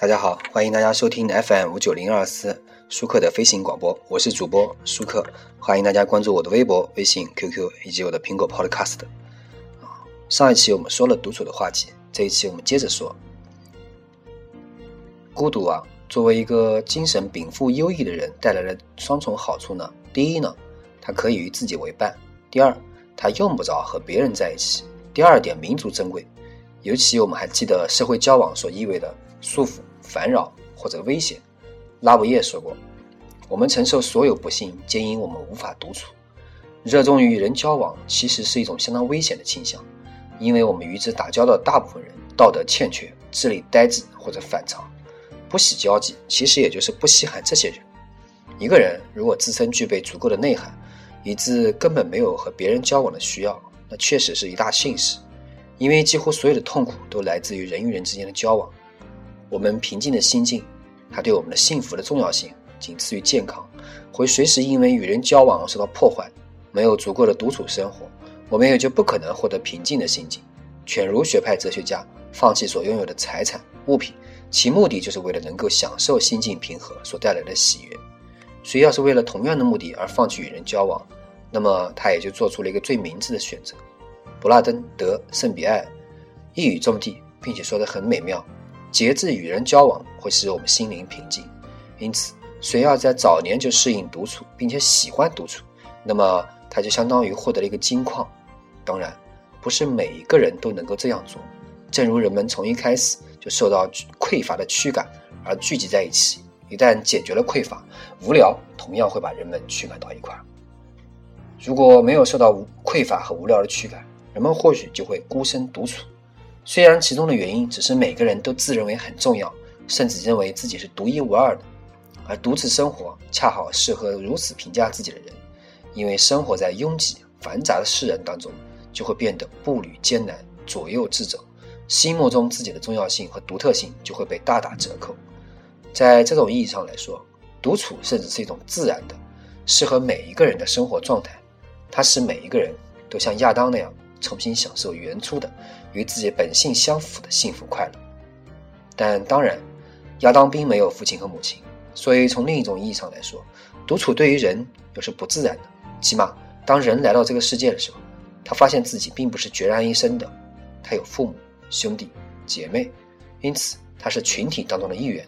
大家好，欢迎大家收听 FM 五九零二四舒克的飞行广播，我是主播舒克，欢迎大家关注我的微博、微信、QQ 以及我的苹果 Podcast。上一期我们说了独处的话题，这一期我们接着说孤独啊。作为一个精神禀赋优异的人，带来了双重好处呢。第一呢，他可以与自己为伴；第二，他用不着和别人在一起。第二点弥足珍贵，尤其我们还记得社会交往所意味的束缚。烦扰或者危险，拉维耶说过：“我们承受所有不幸，皆因我们无法独处。热衷于与人交往，其实是一种相当危险的倾向，因为我们与之打交道的大部分人道德欠缺、智力呆滞或者反常，不喜交际，其实也就是不稀罕这些人。一个人如果自身具备足够的内涵，以致根本没有和别人交往的需要，那确实是一大幸事，因为几乎所有的痛苦都来自于人与人之间的交往。”我们平静的心境，它对我们的幸福的重要性仅次于健康，会随时因为与人交往而受到破坏。没有足够的独处生活，我们也就不可能获得平静的心境。犬儒学派哲学家放弃所拥有的财产物品，其目的就是为了能够享受心境平和所带来的喜悦。谁要是为了同样的目的而放弃与人交往，那么他也就做出了一个最明智的选择。布拉登·德圣比埃一语中的，并且说得很美妙。节制与人交往会使我们心灵平静，因此，谁要在早年就适应独处，并且喜欢独处，那么他就相当于获得了一个金矿。当然，不是每一个人都能够这样做。正如人们从一开始就受到匮乏的驱赶而聚集在一起，一旦解决了匮乏，无聊同样会把人们驱赶到一块儿。如果没有受到匮乏和无聊的驱赶，人们或许就会孤身独处。虽然其中的原因只是每个人都自认为很重要，甚至认为自己是独一无二的，而独自生活恰好适合如此评价自己的人，因为生活在拥挤繁杂的世人当中，就会变得步履艰难，左右自走，心目中自己的重要性和独特性就会被大打折扣。在这种意义上来说，独处甚至是一种自然的、适合每一个人的生活状态，它使每一个人都像亚当那样。重新享受原初的与自己本性相符的幸福快乐，但当然，亚当并没有父亲和母亲，所以从另一种意义上来说，独处对于人又是不自然的。起码，当人来到这个世界的时候，他发现自己并不是孑然一身的，他有父母、兄弟、姐妹，因此他是群体当中的一员。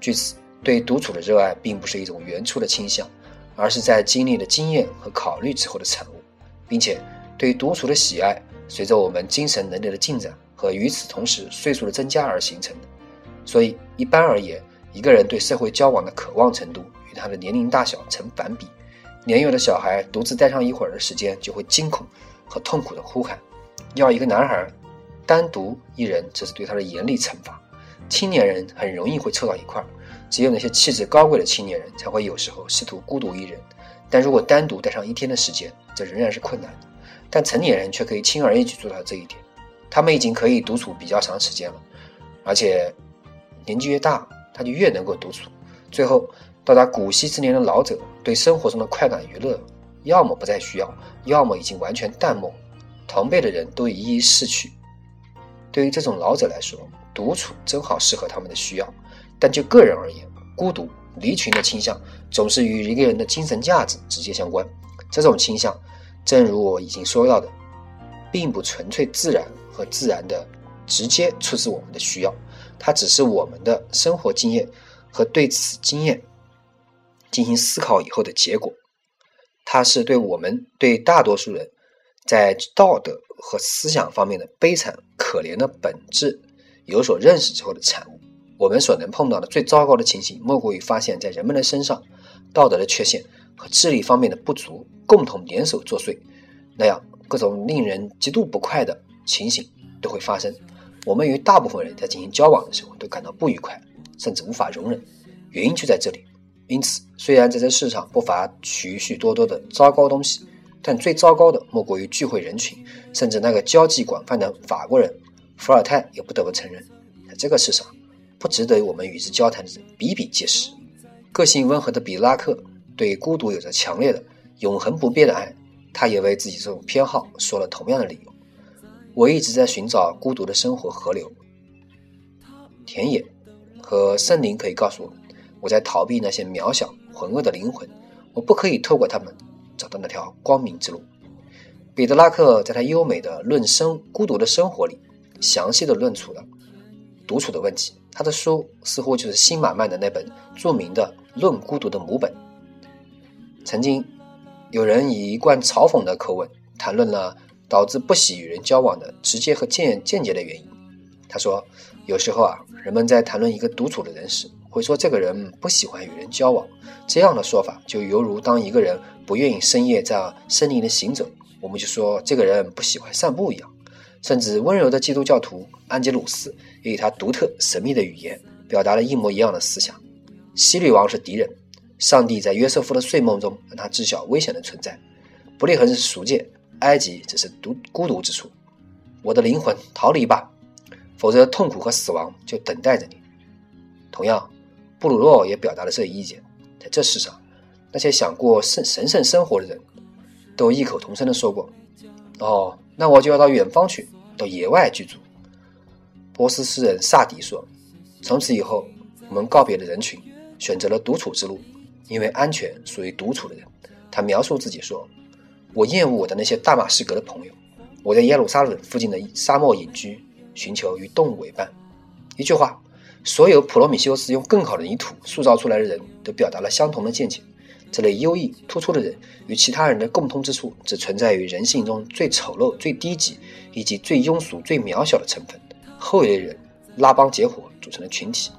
据此，对独处的热爱并不是一种原初的倾向，而是在经历了经验和考虑之后的产物，并且。对独处的喜爱，随着我们精神能力的进展和与此同时岁数的增加而形成的。所以，一般而言，一个人对社会交往的渴望程度与他的年龄大小成反比。年幼的小孩独自待上一会儿的时间，就会惊恐和痛苦地呼喊；要一个男孩单独一人，这是对他的严厉惩罚。青年人很容易会凑到一块儿，只有那些气质高贵的青年人才会有时候试图孤独一人。但如果单独待上一天的时间，这仍然是困难的。但成年人却可以轻而易举做到这一点，他们已经可以独处比较长时间了，而且年纪越大，他就越能够独处。最后到达古稀之年的老者，对生活中的快感娱乐，要么不再需要，要么已经完全淡漠。同辈的人都一一逝去，对于这种老者来说，独处正好适合他们的需要。但就个人而言，孤独离群的倾向总是与一个人的精神价值直接相关。这种倾向。正如我已经说到的，并不纯粹自然和自然的直接出自我们的需要，它只是我们的生活经验和对此经验进行思考以后的结果。它是对我们对大多数人在道德和思想方面的悲惨可怜的本质有所认识之后的产物。我们所能碰到的最糟糕的情形，莫过于发现，在人们的身上，道德的缺陷和智力方面的不足。共同联手作祟，那样各种令人极度不快的情形都会发生。我们与大部分人在进行交往的时候都感到不愉快，甚至无法容忍。原因就在这里。因此，虽然在这世上不乏许许多多的糟糕东西，但最糟糕的莫过于聚会人群，甚至那个交际广泛的法国人伏尔泰也不得不承认，在这个世上不值得我们与之交谈的人比比皆是。个性温和的比拉克对孤独有着强烈的。永恒不变的爱，他也为自己这种偏好说了同样的理由。我一直在寻找孤独的生活河流、田野和森林可以告诉我们，我在逃避那些渺小、浑噩的灵魂，我不可以透过他们找到那条光明之路。彼得拉克在他优美的《论生孤独的生活》里，详细的论述了独处的问题。他的书似乎就是新马曼的那本著名的《论孤独》的母本。曾经有人以一贯嘲讽的口吻谈论了导致不喜与人交往的直接和间间接的原因。他说：“有时候啊，人们在谈论一个独处的人时，会说这个人不喜欢与人交往。这样的说法就犹如当一个人不愿意深夜在森林里行走，我们就说这个人不喜欢散步一样。”甚至温柔的基督教徒安吉鲁斯也以他独特神秘的语言表达了一模一样的思想：希律王是敌人，上帝在约瑟夫的睡梦中让他知晓危险的存在。伯利恒是赎界，埃及只是独孤独之处。我的灵魂，逃离吧，否则痛苦和死亡就等待着你。同样，布鲁诺也表达了这一意见。在这世上，那些想过圣神圣生活的人都异口同声地说过：“哦。”那我就要到远方去，到野外居住。波斯诗人萨迪说：“从此以后，我们告别了人群，选择了独处之路，因为安全属于独处的人。”他描述自己说：“我厌恶我的那些大马士革的朋友，我在耶路撒冷附近的沙漠隐居，寻求与动物为伴。”一句话，所有普罗米修斯用更好的泥土塑造出来的人都表达了相同的见解。这类优异突出的人与其他人的共通之处，只存在于人性中最丑陋、最低级以及最庸俗、最渺小的成分。后一类人拉帮结伙组成的群体，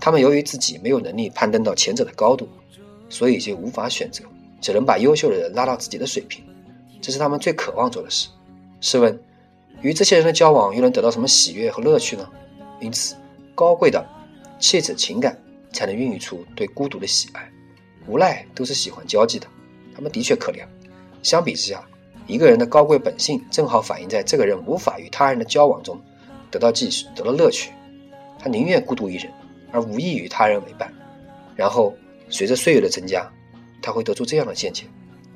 他们由于自己没有能力攀登到前者的高度，所以就无法选择，只能把优秀的人拉到自己的水平。这是他们最渴望做的事。试问，与这些人的交往又能得到什么喜悦和乐趣呢？因此，高贵的切齿情感才能孕育出对孤独的喜爱。无赖都是喜欢交际的，他们的确可怜。相比之下，一个人的高贵本性正好反映在这个人无法与他人的交往中得到继续得到乐趣。他宁愿孤独一人，而无意与他人为伴。然后，随着岁月的增加，他会得出这样的见解：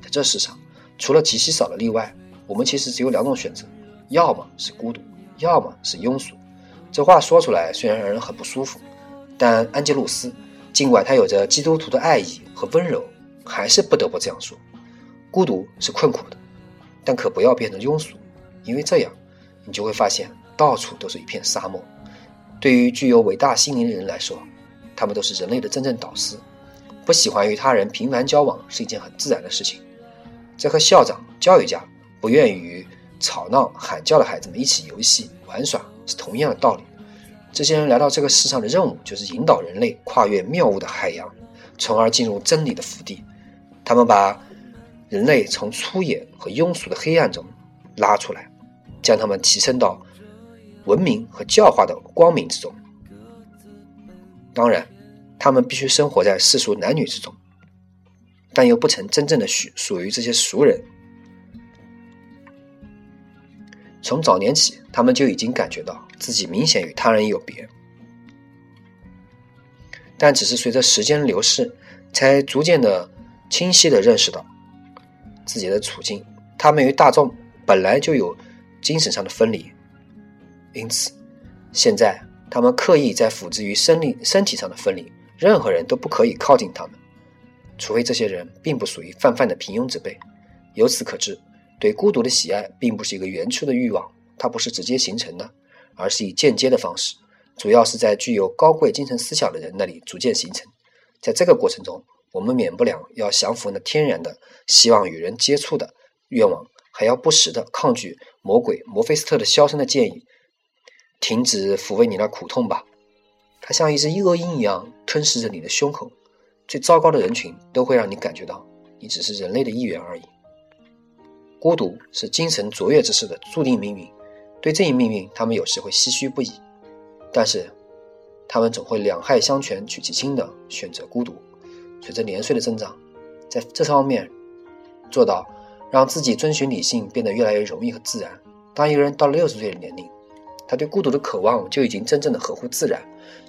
在这世上，除了极其少的例外，我们其实只有两种选择，要么是孤独，要么是庸俗。这话说出来虽然让人很不舒服，但安吉鲁斯。尽管他有着基督徒的爱意和温柔，还是不得不这样说：孤独是困苦的，但可不要变成庸俗，因为这样，你就会发现到处都是一片沙漠。对于具有伟大心灵的人来说，他们都是人类的真正导师。不喜欢与他人频繁交往是一件很自然的事情。这和校长、教育家不愿意与吵闹、喊叫的孩子们一起游戏玩耍是同样的道理。这些人来到这个世上的任务，就是引导人类跨越谬误的海洋，从而进入真理的福地。他们把人类从粗野和庸俗的黑暗中拉出来，将他们提升到文明和教化的光明之中。当然，他们必须生活在世俗男女之中，但又不曾真正的属属于这些俗人。从早年起，他们就已经感觉到自己明显与他人有别，但只是随着时间流逝，才逐渐的清晰的认识到自己的处境。他们与大众本来就有精神上的分离，因此现在他们刻意在辅之于生理身体上的分离。任何人都不可以靠近他们，除非这些人并不属于泛泛的平庸之辈。由此可知。对孤独的喜爱并不是一个原初的欲望，它不是直接形成的，而是以间接的方式，主要是在具有高贵精神思想的人那里逐渐形成。在这个过程中，我们免不了要降服那天然的希望与人接触的愿望，还要不时的抗拒魔鬼摩菲斯特的消声的建议：停止抚慰你的苦痛吧，它像一只恶鹰一样吞噬着你的胸口。最糟糕的人群都会让你感觉到，你只是人类的一员而已。孤独是精神卓越之士的注定命运，对这一命运，他们有时会唏嘘不已，但是他们总会两害相权取其轻的选择孤独。随着年岁的增长，在这方面做到让自己遵循理性变得越来越容易和自然。当一个人到了六十岁的年龄，他对孤独的渴望就已经真正的合乎自然，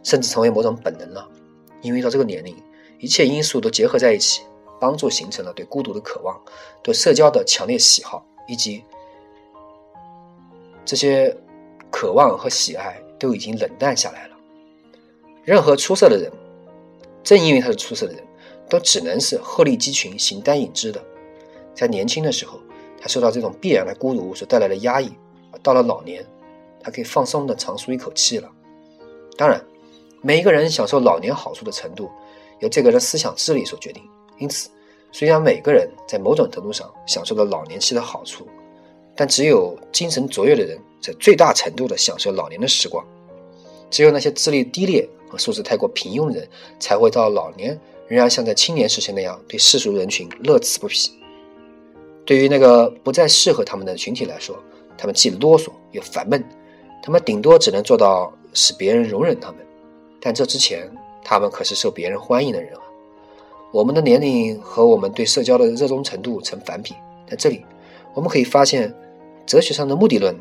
甚至成为某种本能了。因为到这个年龄，一切因素都结合在一起。帮助形成了对孤独的渴望，对社交的强烈喜好，以及这些渴望和喜爱都已经冷淡下来了。任何出色的人，正因为他是出色的人，都只能是鹤立鸡群、形单影只的。在年轻的时候，他受到这种必然的孤独所带来的压抑；到了老年，他可以放松的长舒一口气了。当然，每一个人享受老年好处的程度，由这个人思想智力所决定。因此，虽然每个人在某种程度上享受了老年期的好处，但只有精神卓越的人在最大程度的享受老年的时光。只有那些智力低劣和素质太过平庸的人，才会到老年仍然像在青年时期那样对世俗人群乐此不疲。对于那个不再适合他们的群体来说，他们既啰嗦又烦闷，他们顶多只能做到使别人容忍他们，但这之前，他们可是受别人欢迎的人啊。我们的年龄和我们对社交的热衷程度成反比，在这里，我们可以发现，哲学上的目的论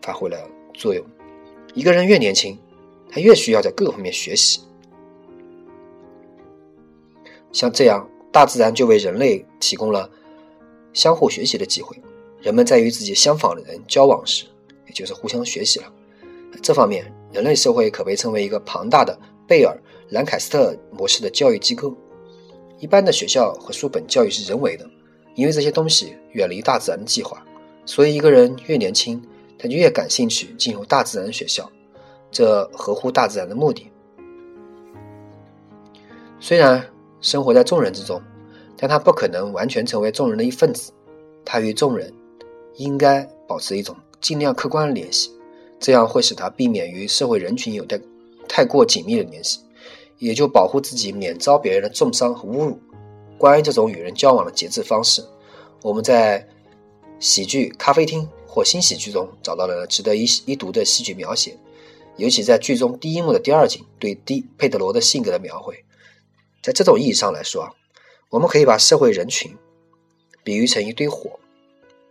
发挥了作用。一个人越年轻，他越需要在各个方面学习。像这样，大自然就为人类提供了相互学习的机会。人们在与自己相仿的人交往时，也就是互相学习了。这方面，人类社会可被称为一个庞大的贝尔兰凯斯特模式的教育机构。一般的学校和书本教育是人为的，因为这些东西远离大自然的计划，所以一个人越年轻，他就越感兴趣进入大自然的学校，这合乎大自然的目的。虽然生活在众人之中，但他不可能完全成为众人的一份子，他与众人应该保持一种尽量客观的联系，这样会使他避免与社会人群有的太过紧密的联系。也就保护自己免遭别人的重伤和侮辱。关于这种与人交往的节制方式，我们在喜剧《咖啡厅》或新喜剧中找到了值得一一读的戏剧描写，尤其在剧中第一幕的第二景对蒂佩德罗的性格的描绘。在这种意义上来说啊，我们可以把社会人群比喻成一堆火。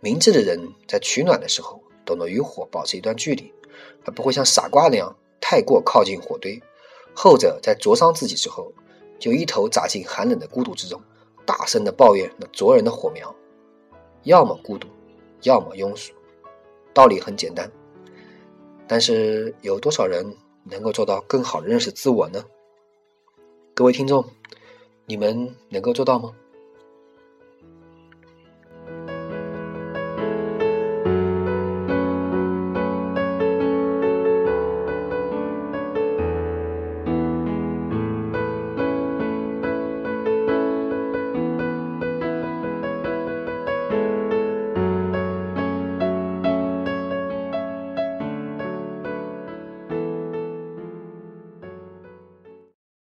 明智的人在取暖的时候，懂得与火保持一段距离，不会像傻瓜那样太过靠近火堆。后者在灼伤自己之后，就一头扎进寒冷的孤独之中，大声的抱怨那灼人的火苗。要么孤独，要么庸俗。道理很简单，但是有多少人能够做到更好的认识自我呢？各位听众，你们能够做到吗？